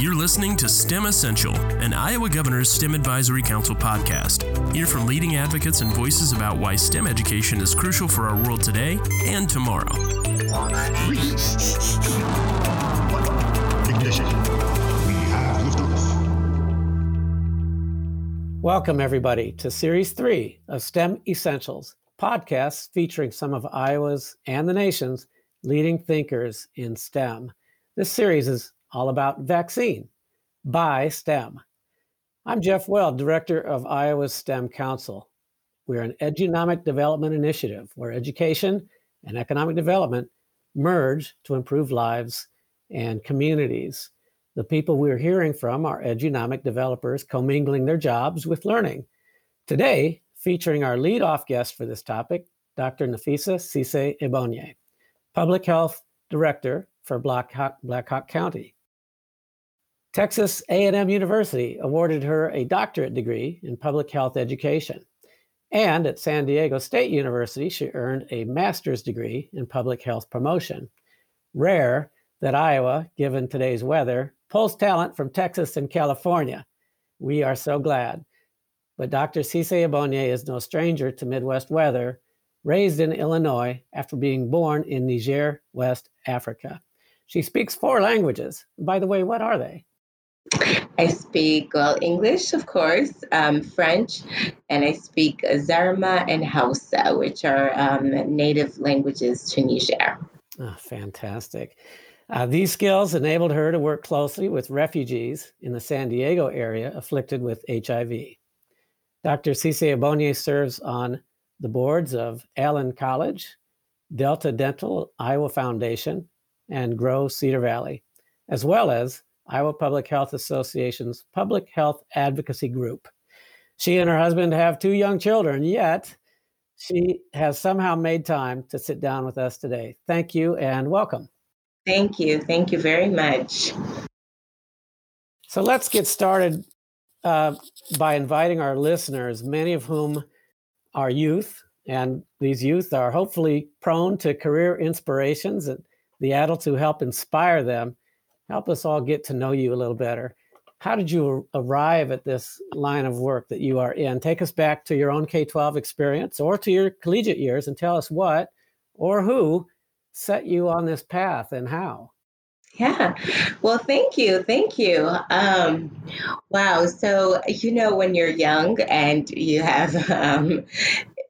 You're listening to STEM Essential, an Iowa Governor's STEM Advisory Council podcast. Hear from leading advocates and voices about why STEM education is crucial for our world today and tomorrow. Welcome, everybody, to Series 3 of STEM Essentials, podcasts featuring some of Iowa's and the nation's leading thinkers in STEM. This series is all about vaccine by STEM. I'm Jeff Weld, Director of Iowa's STEM Council. We're an edunomic development initiative where education and economic development merge to improve lives and communities. The people we're hearing from are edunomic developers commingling their jobs with learning. Today, featuring our lead off guest for this topic, Dr. Nafissa Cisse Egbuonye, Public Health Director for Black Hawk County. Texas A&M University awarded her a doctorate degree in public health education. And at San Diego State University, she earned a master's degree in public health promotion. Rare that Iowa, given today's weather, pulls talent from Texas and California. We are so glad. But Dr. Cisse Egbuonye is no stranger to Midwest weather, raised in Illinois after being born in Niger, West Africa. She speaks four languages. By the way, what are they? I speak well English, of course, um, French, and I speak Zarma and Hausa, which are um, native languages to Niger. Oh, fantastic. Uh, these skills enabled her to work closely with refugees in the San Diego area afflicted with HIV. Dr. Cisse Egbuonye serves on the boards of Allen College, Delta Dental Iowa Foundation, and Grow Cedar Valley, as well as Iowa Public Health Association's Public Health Advocacy Group. She and her husband have two young children, yet she has somehow made time to sit down with us today. Thank you and welcome. Thank you. Thank you very much. So let's get started uh, by inviting our listeners, many of whom are youth, and these youth are hopefully prone to career inspirations and the adults who help inspire them help us all get to know you a little better. How did you arrive at this line of work that you are in? Take us back to your own K 12 experience or to your collegiate years and tell us what or who set you on this path and how. Yeah. Well, thank you. Thank you. Um, wow. So, you know, when you're young and you have um,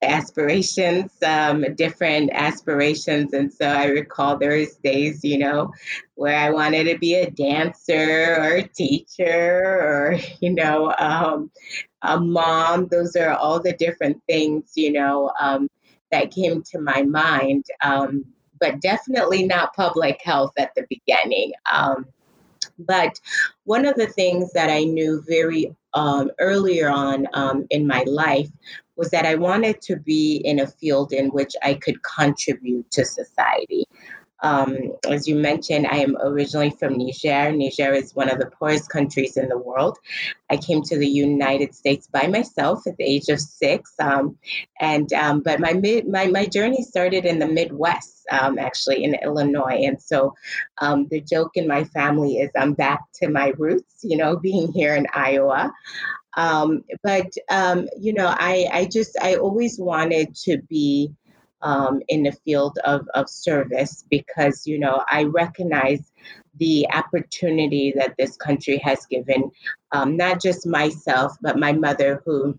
aspirations, um, different aspirations. And so I recall there was days, you know, where I wanted to be a dancer or a teacher or, you know, um, a mom. Those are all the different things, you know, um, that came to my mind. Um, but definitely not public health at the beginning. Um, but one of the things that I knew very um, earlier on um, in my life was that I wanted to be in a field in which I could contribute to society. Um, as you mentioned, I am originally from Niger. Niger is one of the poorest countries in the world. I came to the United States by myself at the age of six, um, and um, but my my my journey started in the Midwest, um, actually in Illinois. And so, um, the joke in my family is I'm back to my roots. You know, being here in Iowa. Um, but you know, I I just I always wanted to be um, in the field of, of service because, you know, I recognize the opportunity that this country has given um, not just myself, but my mother, who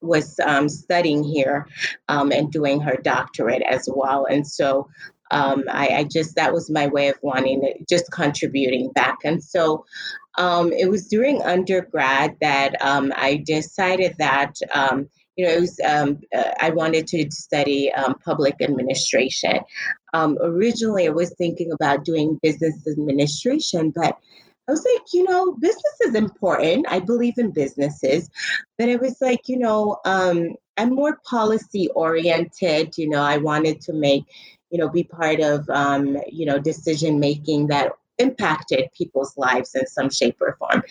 was um, studying here um, and doing her doctorate as well. And so um, I, I, just, that was my way of wanting to just contributing back. And so um, it was during undergrad that um, I decided that um, you know, was, um, uh, I wanted to study um, public administration. Um, originally, I was thinking about doing business administration, but I was like, you know, business is important. I believe in businesses, but it was like, you know, um, I'm more policy oriented. You know, I wanted to make, you know, be part of, um, you know, decision making that impacted people's lives in some shape or form.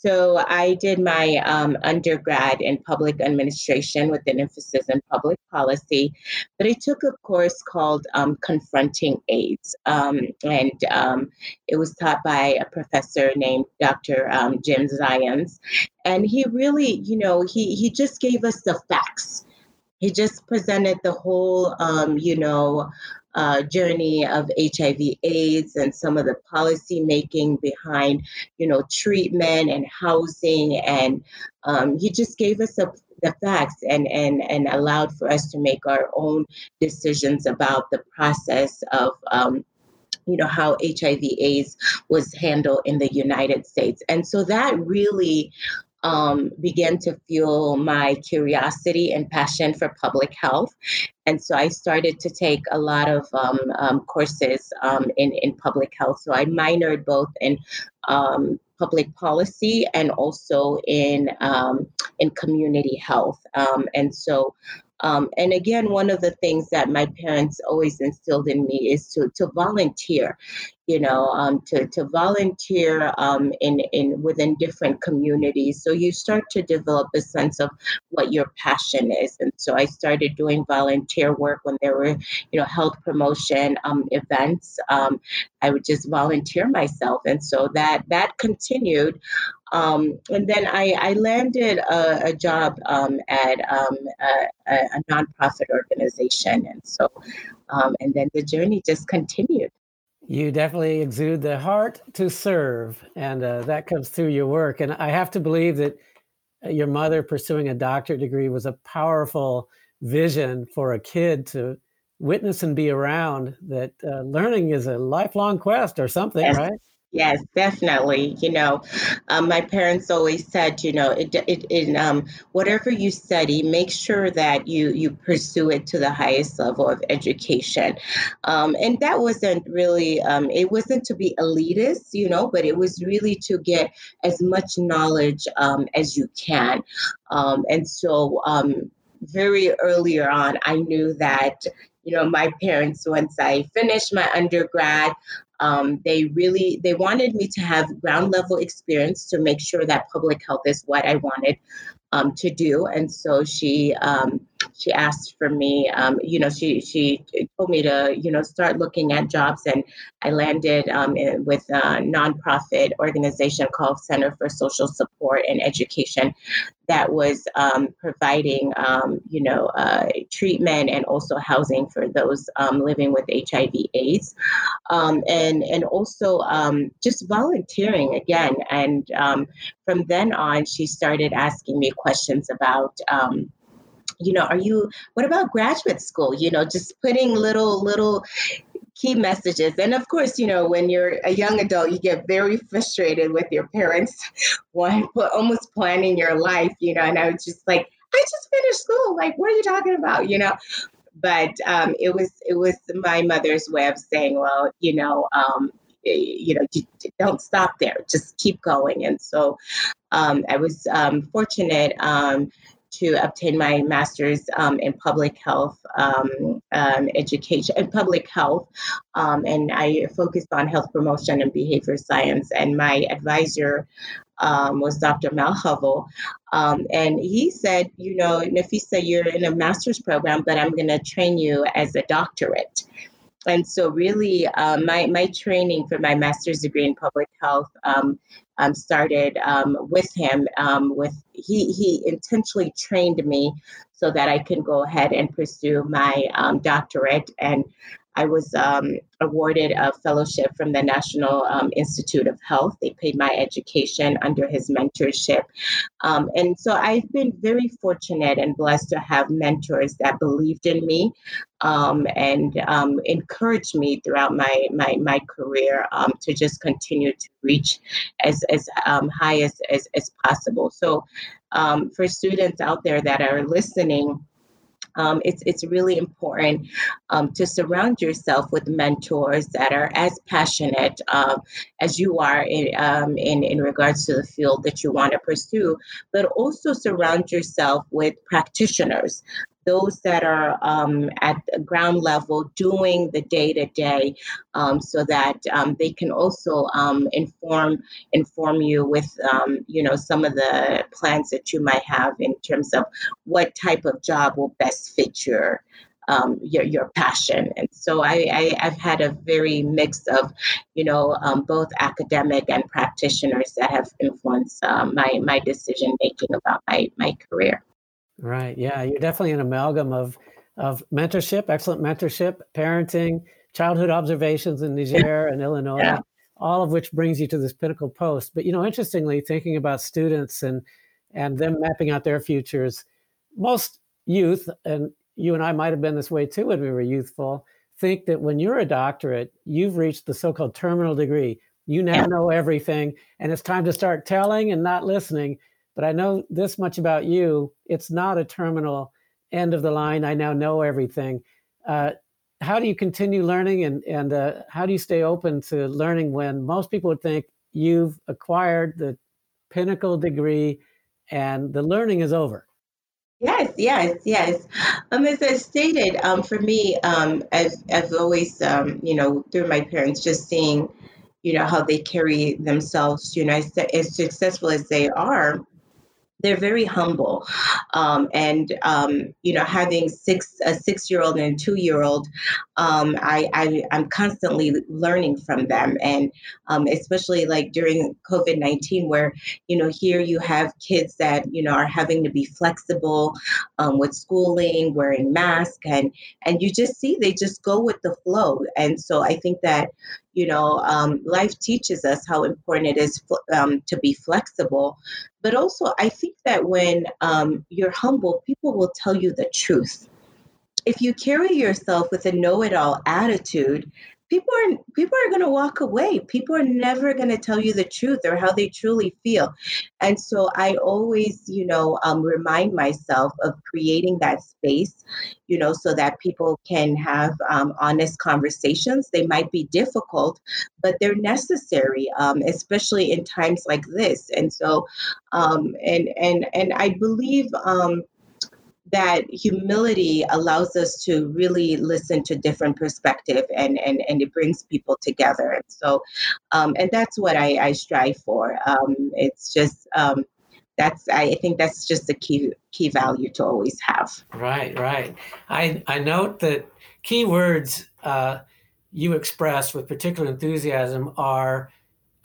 So I did my um, undergrad in public administration with an emphasis in public policy, but I took a course called um, Confronting AIDS, um, and um, it was taught by a professor named Dr. Um, Jim Zions, and he really, you know, he he just gave us the facts. He just presented the whole, um, you know, uh, journey of HIV/AIDS and some of the policy making behind, you know, treatment and housing, and um, he just gave us a, the facts and and and allowed for us to make our own decisions about the process of. Um, you know how hiv aids was handled in the united states and so that really um, began to fuel my curiosity and passion for public health. And so I started to take a lot of um, um, courses um, in, in public health. So I minored both in um, public policy and also in um, in community health. and so um, and again, one of the things that my parents always instilled in me is to to volunteer, you know, um, to to volunteer um, in in within different communities. So you start to develop a sense of what your passion is. And so I started doing volunteer work when there were, you know, health promotion um, events. Um, I would just volunteer myself, and so that that continued. Um, and then I, I landed a, a job um, at um, a, a, nonprofit organization. And so, um, and then the journey just continued. You definitely exude the heart to serve, and uh, that comes through your work. And I have to believe that uh, your mother pursuing a doctorate degree was a powerful vision for a kid to witness and be around that uh, learning is a lifelong quest or something, yes. right? Yes, definitely. You know, um, my parents always said, you know, it, it, it, um, whatever you study, make sure that you you pursue it to the highest level of education. Um, and that wasn't really, um, it wasn't to be elitist, you know, but it was really to get as much knowledge um, as you can. Um, and so, very earlier on, I knew that you know my parents once i finished my undergrad um, they really they wanted me to have ground level experience to make sure that public health is what I wanted um, to do, and so she um, she asked for me. Um, you know, she she told me to you know start looking at jobs, and I landed um, in, with a nonprofit organization called Center for Social Support and Education that was um, providing, um, you know, uh, treatment and also housing for those um, living with HIV/AIDS, um, and and also um, just volunteering again. And um, from then on, she started asking me questions about you know are you what about graduate school you know just putting little little key messages. And of course, you know, when you're a young adult, you get very frustrated with your parents, almost planning your life, you know. And I was just like, I just finished school. Like, what are you talking about? You know. But um, it was it was my mother's way of saying, well, you know, um, you know, don't stop there, just keep going. And so um, I was um, fortunate um, to obtain my master's um, in public health um, um, education and public health. Um, and I focused on health promotion and behavior science. And my advisor um, was Dr. Mel Hovell. Um, and he said, you know, Nafissa, you're in a master's program, but I'm going to train you as a doctorate. And so, really, uh, my, my training for my master's degree in public health um, um, started um, with him. Um, with he he intentionally trained me so that I can go ahead and pursue my um, doctorate. And I was um, awarded a fellowship from the National um, Institute of Health. They paid my education under his mentorship. Um, and so I've been very fortunate and blessed to have mentors that believed in me um, and um, encouraged me throughout my, my, my career um, to just continue to reach as, as high as, as, as possible. So for students out there that are listening, um, it's it's really important um, to surround yourself with mentors that are as passionate um, as you are in, um, in in regards to the field that you want to pursue, but also surround yourself with practitioners those that are um, at the ground level doing the day to day, so that um, they can also um, inform inform you with um, you know some of the plans that you might have in terms of what type of job will best fit your um, your your passion. And so I, I have had a very mix of, you know, um, both academic and practitioners that have influenced um, my my decision making about my my career. Right. Yeah, you're definitely an amalgam of of mentorship, excellent mentorship, parenting, childhood observations in Niger and Illinois. Yeah. All of which brings you to this pinnacle post. But you know, interestingly, thinking about students and and them mapping out their futures, most youth and you and I might have been this way too when we were youthful, think that when you're a doctorate, you've reached the so called terminal degree. You now yeah. know everything, and it's time to start telling and not listening. But I know this much about you it's not a terminal end of the line. I now know everything. Uh, how do you continue learning and, and uh, how do you stay open to learning when most people would think you've acquired the pinnacle degree and the learning is over? Yes, yes, yes. Um, as I stated, um, for me, um, I've, I've always, um, you know, through my parents, just seeing, you know, how they carry themselves, you know, as, as successful as they are, they're very humble. Um, and um, you know having six a six year old and a two year old um, I, I am constantly learning from them. And um, especially like during covid-19 where you know here you have kids that you know are having to be flexible um, with schooling wearing masks and and you just see they just go with the flow. And so i think that you know, um, life teaches us how important it is um, to be flexible. But also, I think that when um, you're humble, people will tell you the truth. If you carry yourself with a know it all attitude, people are people are going to walk away. People are never going to tell you the truth or how they truly feel. And so i always you know um, remind myself of creating that space you know so that people can have um, honest conversations. They might be difficult but they're necessary um, especially in times like this. And so um, and and and i believe um, that humility allows us to really listen to different perspective and and, and it brings people together. And so um, and that's what I, I strive for. Um, it's just um, that's I think that's just the key key value to always have. Right right. I I note that key words uh, you express with particular enthusiasm are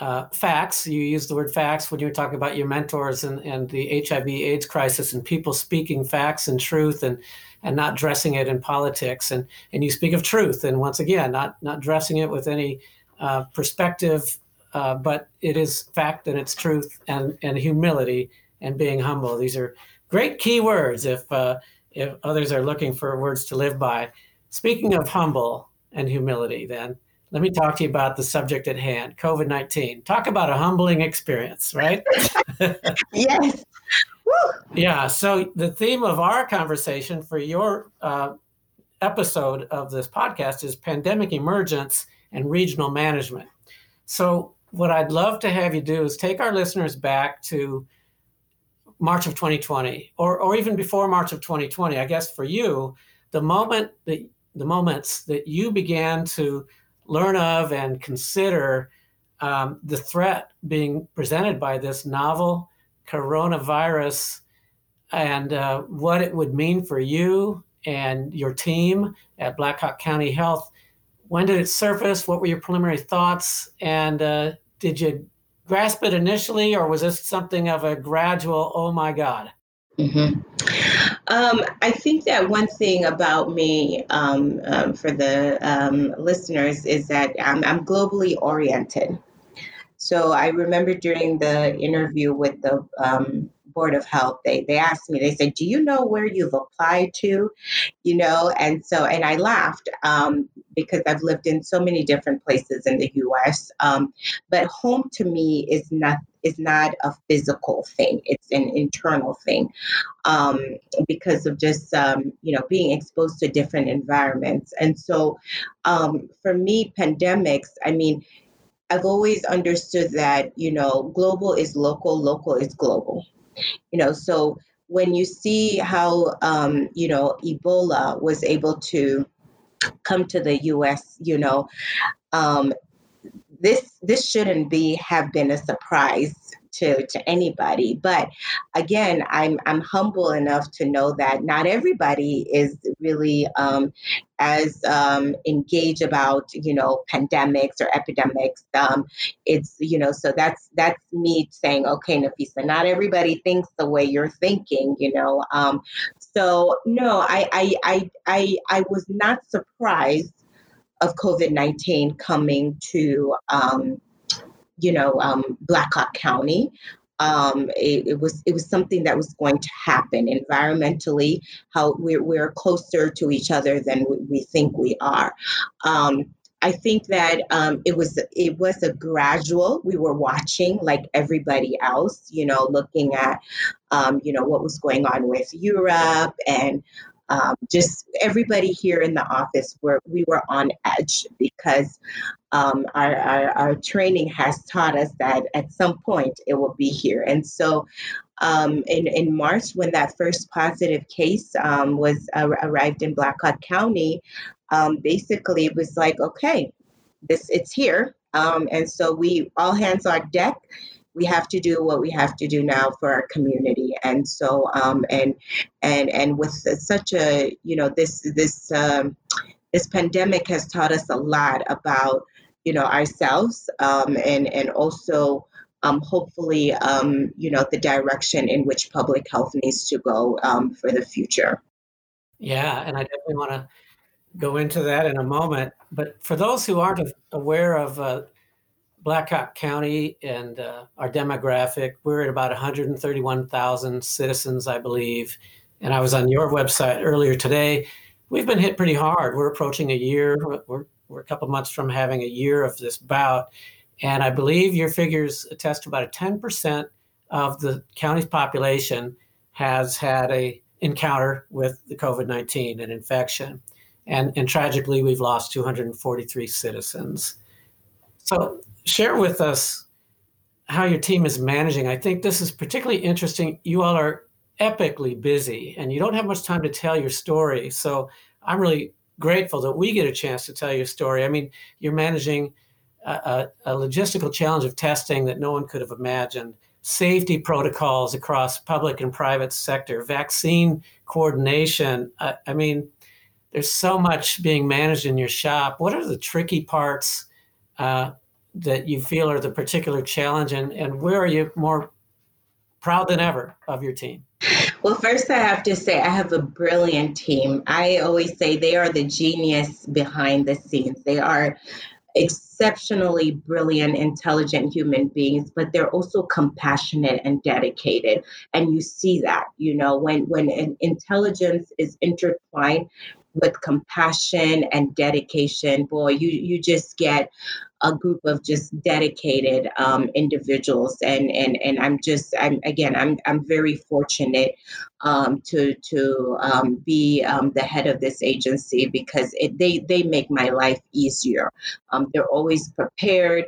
uh, facts. You used the word facts when you were talking about your mentors and, and the HIV AIDS crisis and people speaking facts and truth and and not dressing it in politics. And and you speak of truth and once again, not not dressing it with any uh, perspective, uh, but it is fact and it's truth and and humility and being humble. These are great key words if uh, if others are looking for words to live by. Speaking of humble and humility, then let me talk to you about the subject at hand COVID 19. Talk about a humbling experience, right? yes. Yeah. So, the theme of our conversation for your uh, episode of this podcast is pandemic emergence and regional management. So, what I'd love to have you do is take our listeners back to March of 2020, or, or even before March of 2020. I guess for you, the moment that the moments that you began to learn of and consider um, the threat being presented by this novel coronavirus and uh, what it would mean for you and your team at Black Hawk County Health. When did it surface? What were your preliminary thoughts? And uh, did you grasp it initially, or was this something of a gradual, oh my God? Mm-hmm. Um, I think that one thing about me um, um, for the um, listeners is that I'm, I'm, globally oriented. So I remember during the interview with the um, Board of Health, they, they asked me, they said, Do you know where you've applied to? You know, and so, and I laughed um, because I've lived in so many different places in the US. But home to me is not is not a physical thing; it's an internal thing, um, because of just um, you know being exposed to different environments. And so, um, for me, pandemics. I mean, I've always understood that you know global is local, local is global. You know, so when you see how um, you know Ebola was able to come to the U.S., you know, um, this this shouldn't be have been a surprise to to anybody. But again, I'm I'm humble enough to know that not everybody is really um, as um, engaged about you know pandemics or epidemics. Um, it's you know so that's that's me saying okay, Nafissa, not everybody thinks the way you're thinking. You know, um, so no, I I I I, I was not surprised of COVID nineteen coming to um, you know, um, Black Hawk County. Um, it, it, was it was something that was going to happen environmentally. How we're we're closer to each other than we, we think we are. Um, I think that um, it was it was a gradual. We were watching like everybody else, you know, looking at um, you know what was going on with Europe and um, just everybody here in the office were we were on edge because um, our, our, our, training has taught us that at some point it will be here. And so um, in, in March, when that first positive case um, was uh, arrived in Black Hawk County, um, basically it was like, okay, this it's here. Um, and so we all hands on deck we have to do what we have to do now for our community. And so um, and and and with such a you know this this um, this pandemic has taught us a lot about you know ourselves um, and and also um, hopefully um, you know the direction in which public health needs to go um, for the future. Yeah and i definitely want to go into that in a moment. But for those who aren't aware of uh, Black Hawk County and uh, our demographic, we're at about 131,000 citizens, I believe. And I was on your website earlier today. We've been hit pretty hard. We're approaching a year. We're, we're a couple months from having a year of this bout. And I believe your figures attest to about a 10% of the county's population has had a encounter with the COVID-19, an infection. And, and tragically, we've lost 243 citizens. So share with us how your team is managing. I think this is particularly interesting. You all are epically busy and you don't have much time to tell your story. So I'm really grateful that we get a chance to tell your story. I mean, you're managing a, a, logistical challenge of testing that no one could have imagined, safety protocols across public and private sector, vaccine coordination. I, I mean, there's so much being managed in your shop. What are the tricky parts? Uh, that you feel are the particular challenge and, and where are you more proud than ever of your team? Well, first, I have to say, I have a brilliant team. I always say they are the genius behind the scenes. They are exceptionally brilliant, intelligent human beings, but they're also compassionate and dedicated. And you see that, you know, when, when intelligence is intertwined with compassion and dedication, boy, you, you just get a group of just dedicated um, individuals and and and I'm just I'm again I'm I'm very fortunate um, to to um, be um, the head of this agency because it, they they make my life easier. Um, they're always prepared.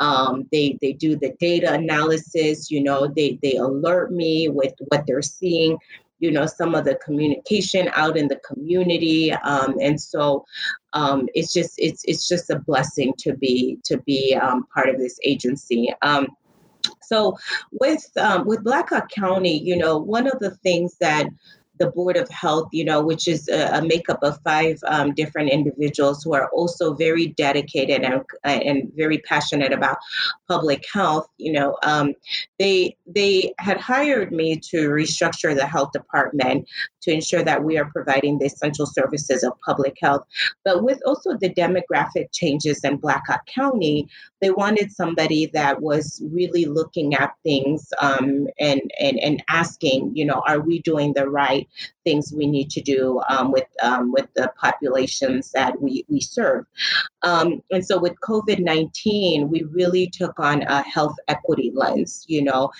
Um, they they do the data analysis. You know they they alert me with what they're seeing you know some of the communication out in the community um, and so um, it's just it's it's just a blessing to be to be um, part of this agency. Um, so with um, with blackhawk county you know one of the things that the Board of Health, you know, which is a, a makeup of five um, different individuals who are also very dedicated and, and very passionate about public health. You know, um, they they had hired me to restructure the health department to ensure that we are providing the essential services of public health. But with also the demographic changes in Black Hawk County, they wanted somebody that was really looking at things um, and, and and asking, you know, are we doing the right things we need to do um, with um, with the populations that we we serve? Um, and so with COVID nineteen, we really took on a health equity lens, you know.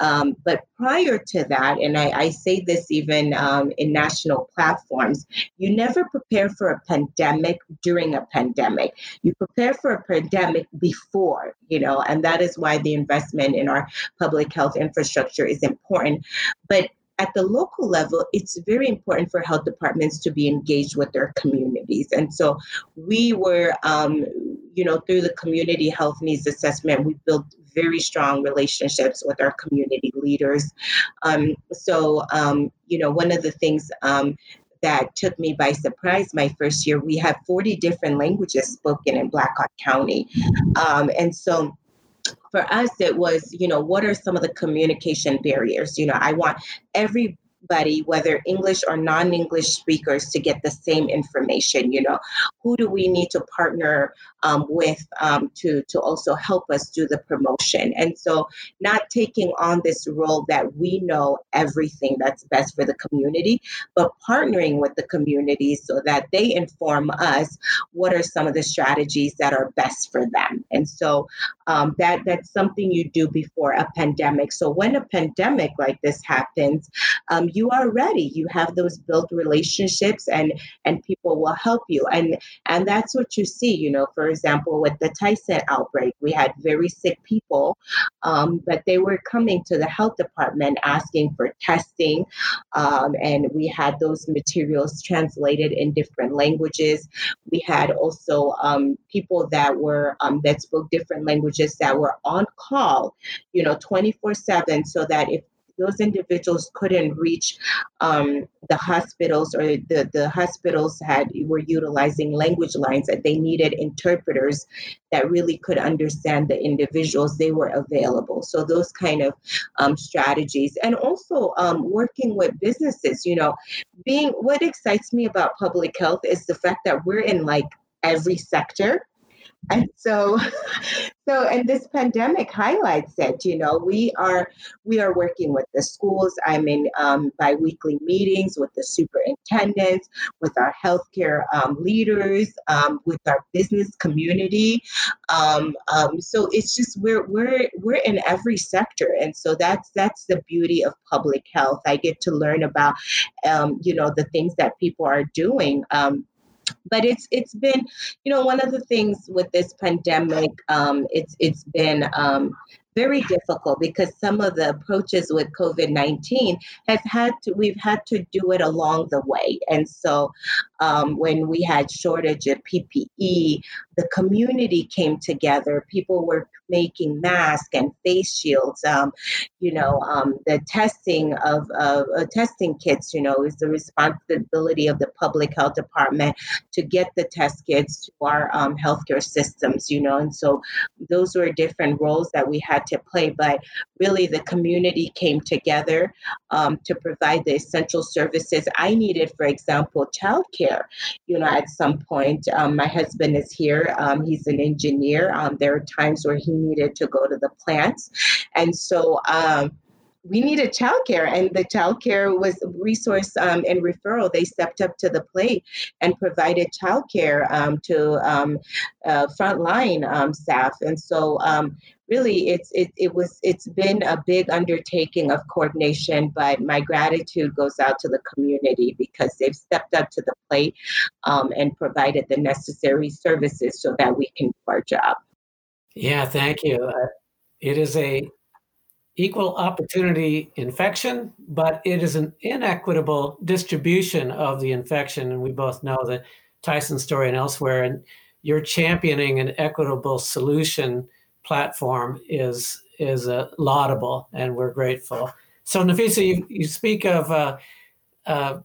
Um, but prior to that, and I, I say this even um, in national platforms, you never prepare for a pandemic during a pandemic. You prepare for a pandemic before, you know, and that is why the investment in our public health infrastructure is important. But at the local level, it's very important for health departments to be engaged with their communities. And so we were, um, you know, through the community health needs assessment, we built very strong relationships with our community leaders. Um, so, um, you know, one of the things um, that took me by surprise my first year, we had 40 different languages spoken in Black Hawk County. Um, and so, for us, it was, you know, what are some of the communication barriers? You know, I want every everybody, whether English or non English speakers, to get the same information. You know, who do we need to partner um, with um, to, to also help us do the promotion? And so, not taking on this role that we know everything that's best for the community, but partnering with the community so that they inform us what are some of the strategies that are best for them. And so, um, that that's something you do before a pandemic. So when a pandemic like this happens, um, you are ready. You have those built relationships, and and people will help you. And and that's what you see. You know, for example, with the Tyson outbreak, we had very sick people, um, but they were coming to the health department asking for testing, um, and we had those materials translated in different languages. We had also um, people that were um, that spoke different languages that were on call, you know, 24 7, so that if those individuals couldn't reach um, the hospitals or the, the hospitals had were utilizing language lines that they needed interpreters that really could understand the individuals they were available. So those kind of um, strategies. And also um, working with businesses you know being what excites me about public health is the fact that we're in like every sector and so so and this pandemic highlights it you know we are we are working with the schools i'm in um, biweekly meetings with the superintendents with our healthcare um, leaders um, with our business community. Um, um, so it's just we're we're we're in every sector. And so that's that's the beauty of public health. I get to learn about um, you know the things that people are doing but it's it's been you know one of the things with this pandemic um, it's it's been um, very difficult because some of the approaches with COVID-19 has had to we've had to do it along the way. And so um, when we had shortage of PPE, the community came together. People were making masks and face shields. Um, you know, um, the testing of uh, uh, testing kits, you know, is the responsibility of the public health department to get the test kits to our um, healthcare systems, you know, and so those were different roles that we had to play. But really, the community came together um, to provide the essential services. I needed, for example, childcare. You know, at some point, um, my husband is here. Um, he's an engineer. There are times where he needed to go to the plants. And so, um, we needed childcare, and the childcare was resource um, and referral. They stepped up to the plate and provided childcare um, to um, uh, frontline um, staff, and so um, really, it's it, it was it's been a big undertaking of coordination. But my gratitude goes out to the community because they've stepped up to the plate um, and provided the necessary services so that we can do our job. Yeah, thank you. Uh, it is a equal opportunity infection, but it is an inequitable distribution of the infection. And we both know the Tyson story and elsewhere. And you're championing an equitable solution platform is is uh, laudable, and we're grateful. So, Nafissa, you, you speak of uh, uh,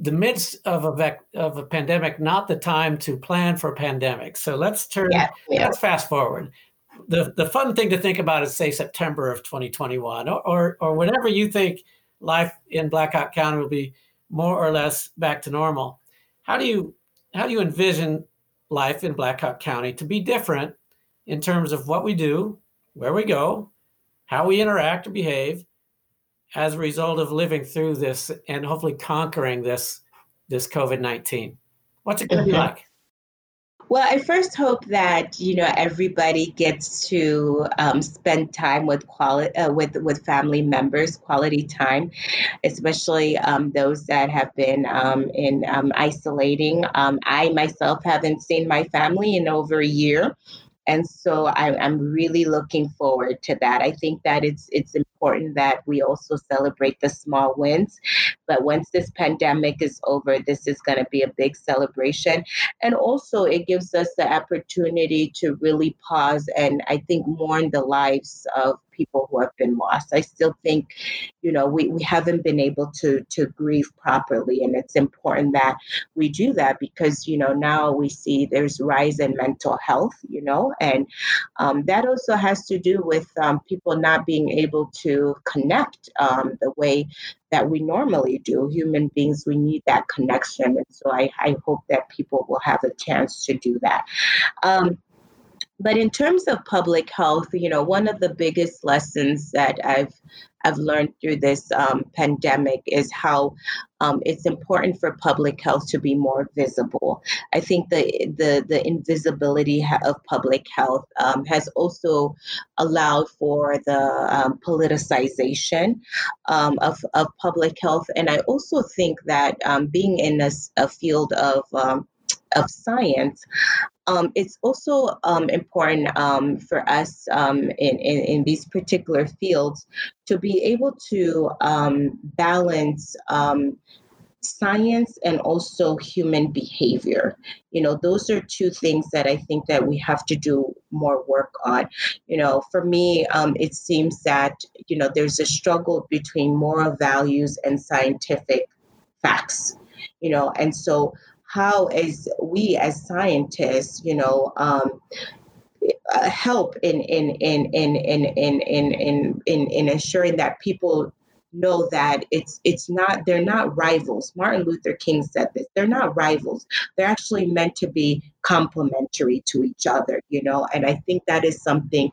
the midst of a of a pandemic, not the time to plan for a pandemic. So let's turn. Yeah, yeah. Let's fast forward. The the fun thing to think about is say September of 2021, or or, or whenever you think life in Black Hawk County will be more or less back to normal. How do you how do you envision life in Black Hawk County to be different in terms of what we do, where we go, how we interact or behave, as a result of living through this and hopefully conquering this this COVID nineteen? What's it going to be like? Well, I first hope that you know everybody gets to um, spend time with quality uh, with with family members, quality time, especially um, those that have been um, in um, isolating. Um, I myself haven't seen my family in over a year, and so I, am really looking forward to that. I think that it's it's important that we also celebrate the small wins. But once this pandemic is over, this is going to be a big celebration. And also, it gives us the opportunity to really pause and I think mourn the lives of people who have been lost. I still think, you know, we, we haven't been able to to grieve properly. And it's important that we do that because, you know, now we see there's rise in mental health, you know, and um, that also has to do with um, people not being able to connect um, the way that we normally do. Human beings, we need that connection. And so I, I hope that people will have a chance to do that. Um, but in terms of public health, you know, one of the biggest lessons that I've I've learned through this um, pandemic is how um, it's important for public health to be more visible. I think the the the invisibility of public health um, has also allowed for the um, politicization um, of of public health, and I also think that um, being in a, a field of of science, um, it's also um, important um, for us um, in, in, in, these particular fields to be able to um, balance um, science and also human behavior. You know those are two things that i think that we have to do more work on. You know for me it seems that you know there's a struggle between moral values and scientific facts. You know and so how as we as scientists you know um, uh, help in in in in in in in in in, in ensuring that people know that it's it's not they're not rivals. Martin luther king said this they're not rivals. They're actually meant to be complementary to each other you know? And i think that is something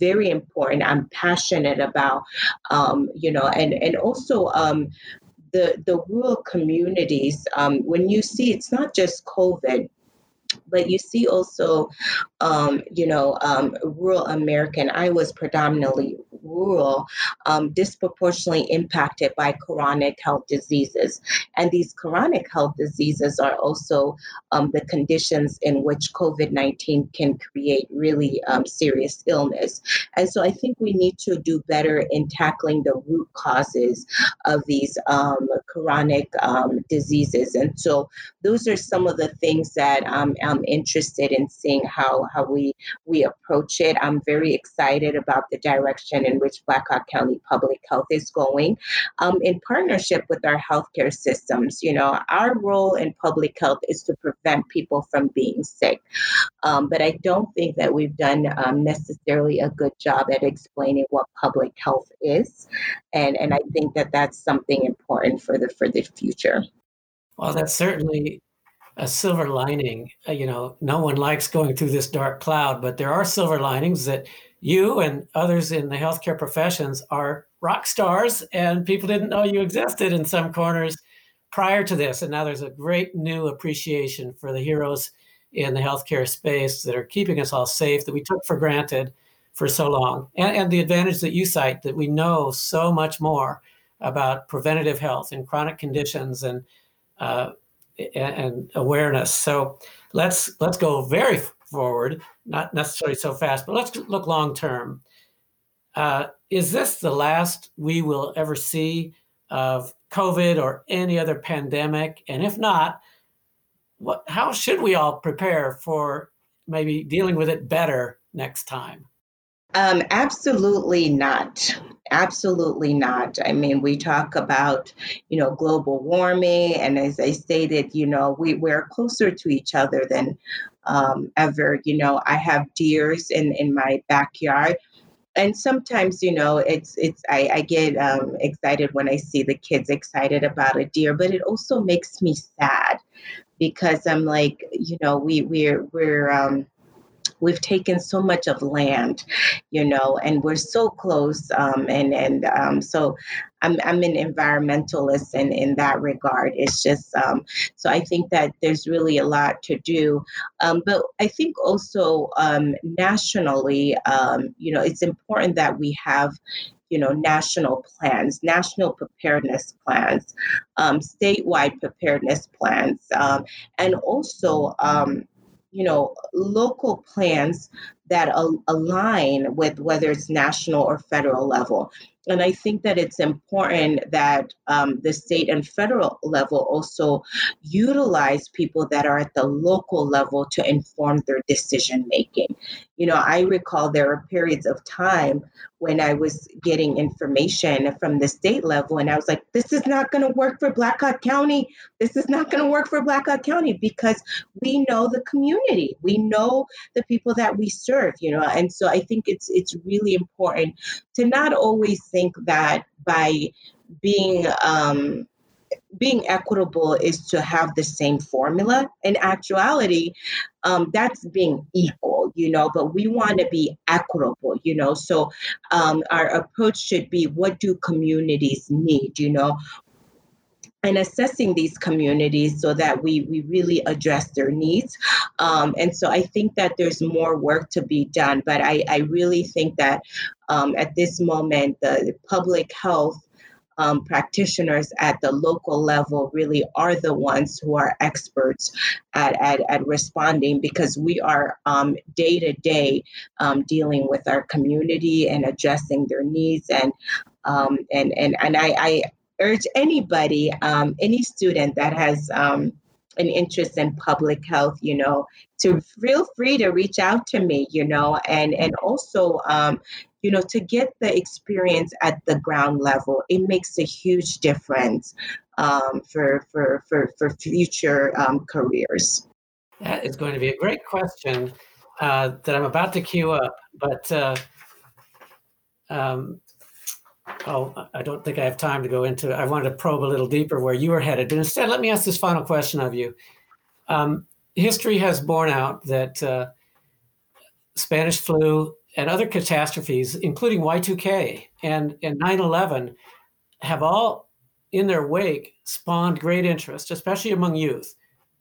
very important i'm passionate about um, you know? And and also um, the, the rural communities, um, when you see it's not just COVID, but you see also, um, you know, um, rural American. I was predominantly rural, um, disproportionately impacted by chronic health diseases, and these chronic health diseases are also um, the conditions in which COVID nineteen can create really um, serious illness. And so I think we need to do better in tackling the root causes of these um, chronic diseases. And so those are some of the things that um, I'm interested in seeing how how we we approach it. I'm very excited about the direction in which Black Hawk County Public Health is going, um, in partnership with our healthcare systems. You know, our role in public health is to prevent people from being sick, um, but I don't think that we've done um, necessarily a good job at explaining what public health is, and and I think that that's something important for the for the future. Well, that's certainly a silver lining. Uh, you know, no one likes going through this dark cloud, but there are silver linings that you and others in the healthcare professions are rock stars, and people didn't know you existed in some corners prior to this. And now there's a great new appreciation for the heroes in the healthcare space that are keeping us all safe that we took for granted for so long. And, and the advantage that you cite that we know so much more about preventative health and chronic conditions and uh, and awareness. So let's let's go very forward, not necessarily so fast, but let's look long term. Uh, is this the last we will ever see of COVID or any other pandemic? And if not, what how should we all prepare for maybe dealing with it better next time? Um, absolutely not. Absolutely not. I mean, we talk about, you know, global warming, and as I stated, you know, we, we're closer to each other than um, ever. You know, I have deers in, in my backyard. And sometimes, you know, it's it's I, I get um, excited when I see the kids excited about a deer, but it also makes me sad because I'm like, you know, we we're we're um, we've taken so much of land, you know, and we're so close. Um, and and um, so I'm, I'm an environmentalist in, in that regard. It's just, um, so I think that there's really a lot to do. Um, but I think also um, nationally, um, you know, it's important that we have you know national plans national preparedness plans um, statewide preparedness plans um, and also um, you know, local plans that al- align with whether it's national or federal level. and I think that it's important that um, the state and federal level also utilize people that are at the local level to inform their decision making. You know, I recall there are periods of time when I was getting information from the state level, and I was like, this is not going to work for Black Hawk County. This is not going to work for Black Hawk County because we know the community, we know the people that we serve, you know, and so I think it's it's really important to not always think that by being um, being equitable is to have the same formula. In actuality, um, that's being equal, you know, but we want to be equitable, you know. So um, our approach should be what do communities need, you know? And assessing these communities so that we, we really address their needs. Um, and so I think that there's more work to be done, but I, I really think that um, at this moment, the public health um, practitioners at the local level really are the ones who are experts at, at, at responding because we are day to day dealing with our community and addressing their needs and um, and and and I, I urge anybody, um, any student that has um, an interest in public health, you know, to feel free to reach out to me, you know, and and also, um, you know, to get the experience at the ground level, it makes a huge difference um, for, for, for, for future um, careers. That is going to be a great question uh, that I'm about to queue up, but uh, um, oh, I don't think I have time to go into. it. I wanted to probe a little deeper where you were headed, but instead, let me ask this final question of you. Um, history has borne out that uh, Spanish flu and other catastrophes, including Y2K and, and 9 11, have all in their wake spawned great interest, especially among youth,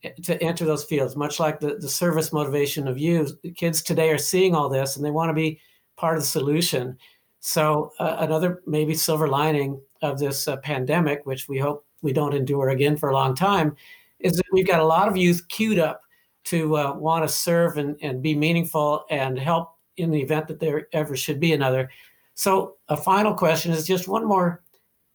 eh, to enter those fields, much like the, the service motivation of youth. Kids today are seeing all this and they want to be part of the solution. So, uh, another maybe silver lining of this uh, pandemic, which we hope we don't endure again for a long time, is that we've got a lot of youth queued up to uh, want to serve and, and be meaningful and help in the event that there ever should be another. So, a final question is just one more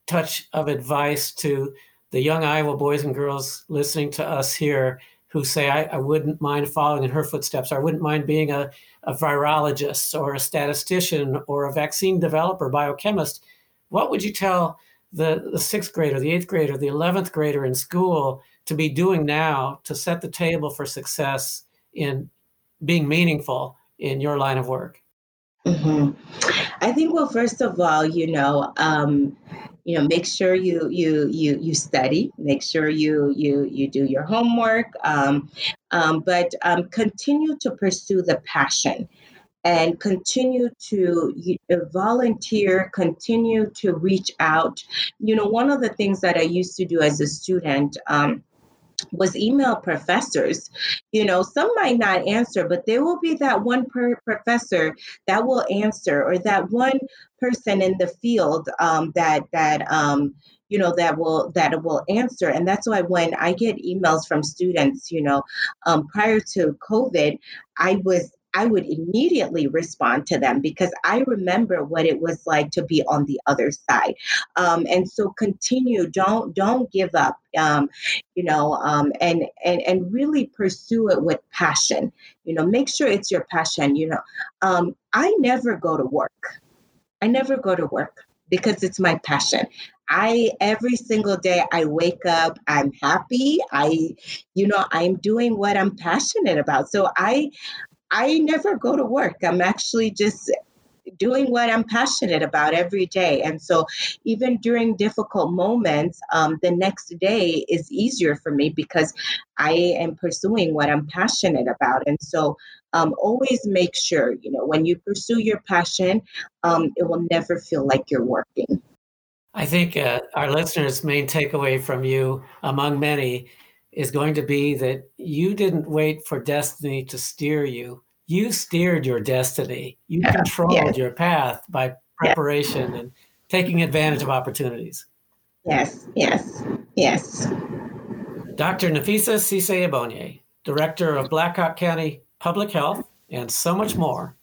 touch of advice to the young Iowa boys and girls listening to us here who say, I, I wouldn't mind following in her footsteps. or I wouldn't mind being a, a virologist or a statistician or a vaccine developer, biochemist. What would you tell the, the sixth grader, the eighth grader, the 11th grader in school to be doing now to set the table for success in being meaningful in your line of work? Mm-hmm. I think well, first of all, you know, um, you know, make sure you you you you study. Make sure you you you do your homework. Um, um, but um, continue to pursue the passion and continue to volunteer, continue to reach out. You know, one of the things that I used to do as a student, um, was email professors. You know, some might not answer, but there will be that one per professor that will answer, or that one person in the field um, that that um, you know that will that will answer. And that's why when I get emails from students, you know, um, prior to COVID, I was I would immediately respond to them because I remember what it was like to be on the other side. Um, and so continue, don't don't give up, um, you know, um, and and and really pursue it with passion. You know, make sure it's your passion. You know, um, I never go to work. I never go to work because it's my passion. I every single day I wake up, I'm happy. I, you know, I'm doing what I'm passionate about. So I I never go to work. I'm actually just doing what I'm passionate about every day. And so, even during difficult moments, um, the next day is easier for me because I am pursuing what I'm passionate about. And so, um, always make sure, you know, when you pursue your passion, um, it will never feel like you're working. I think uh, our listeners' main takeaway from you, among many, is going to be that you didn't wait for destiny to steer you. You steered your destiny. You yeah, controlled yeah. your path by preparation and taking advantage of opportunities. Yes, yes, yes. Dr. Nafissa Cisse Director of Black Hawk County Public Health, and so much more.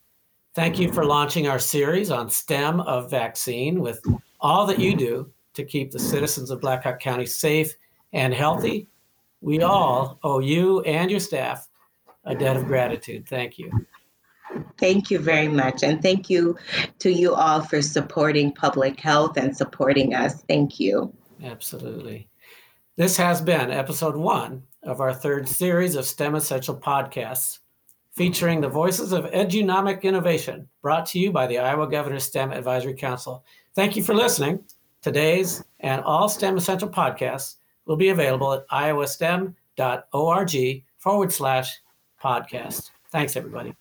Thank you for launching our series on STEM of vaccine with all that you do to keep the citizens of Black Hawk County safe and healthy. We all owe you and your staff a debt of gratitude. Thank you. Thank you very much. And thank you to you all for supporting public health and supporting us. Thank you. Absolutely. This has been episode one of our third series of STEM Essential podcasts featuring the voices of edunomic innovation brought to you by the Iowa Governor's STEM Advisory Council. Thank you for listening. Today's and all STEM Essential podcasts will be available at iowastem.org forward slash podcast. Thanks, everybody.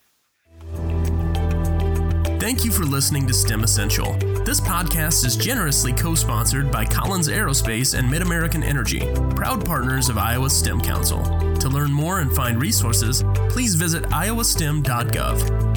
Thank you for listening to STEM Essential. This podcast is generously co sponsored by Collins Aerospace and Mid American Energy, proud partners of Iowa STEM Council. To learn more and find resources, please visit iowastem.gov.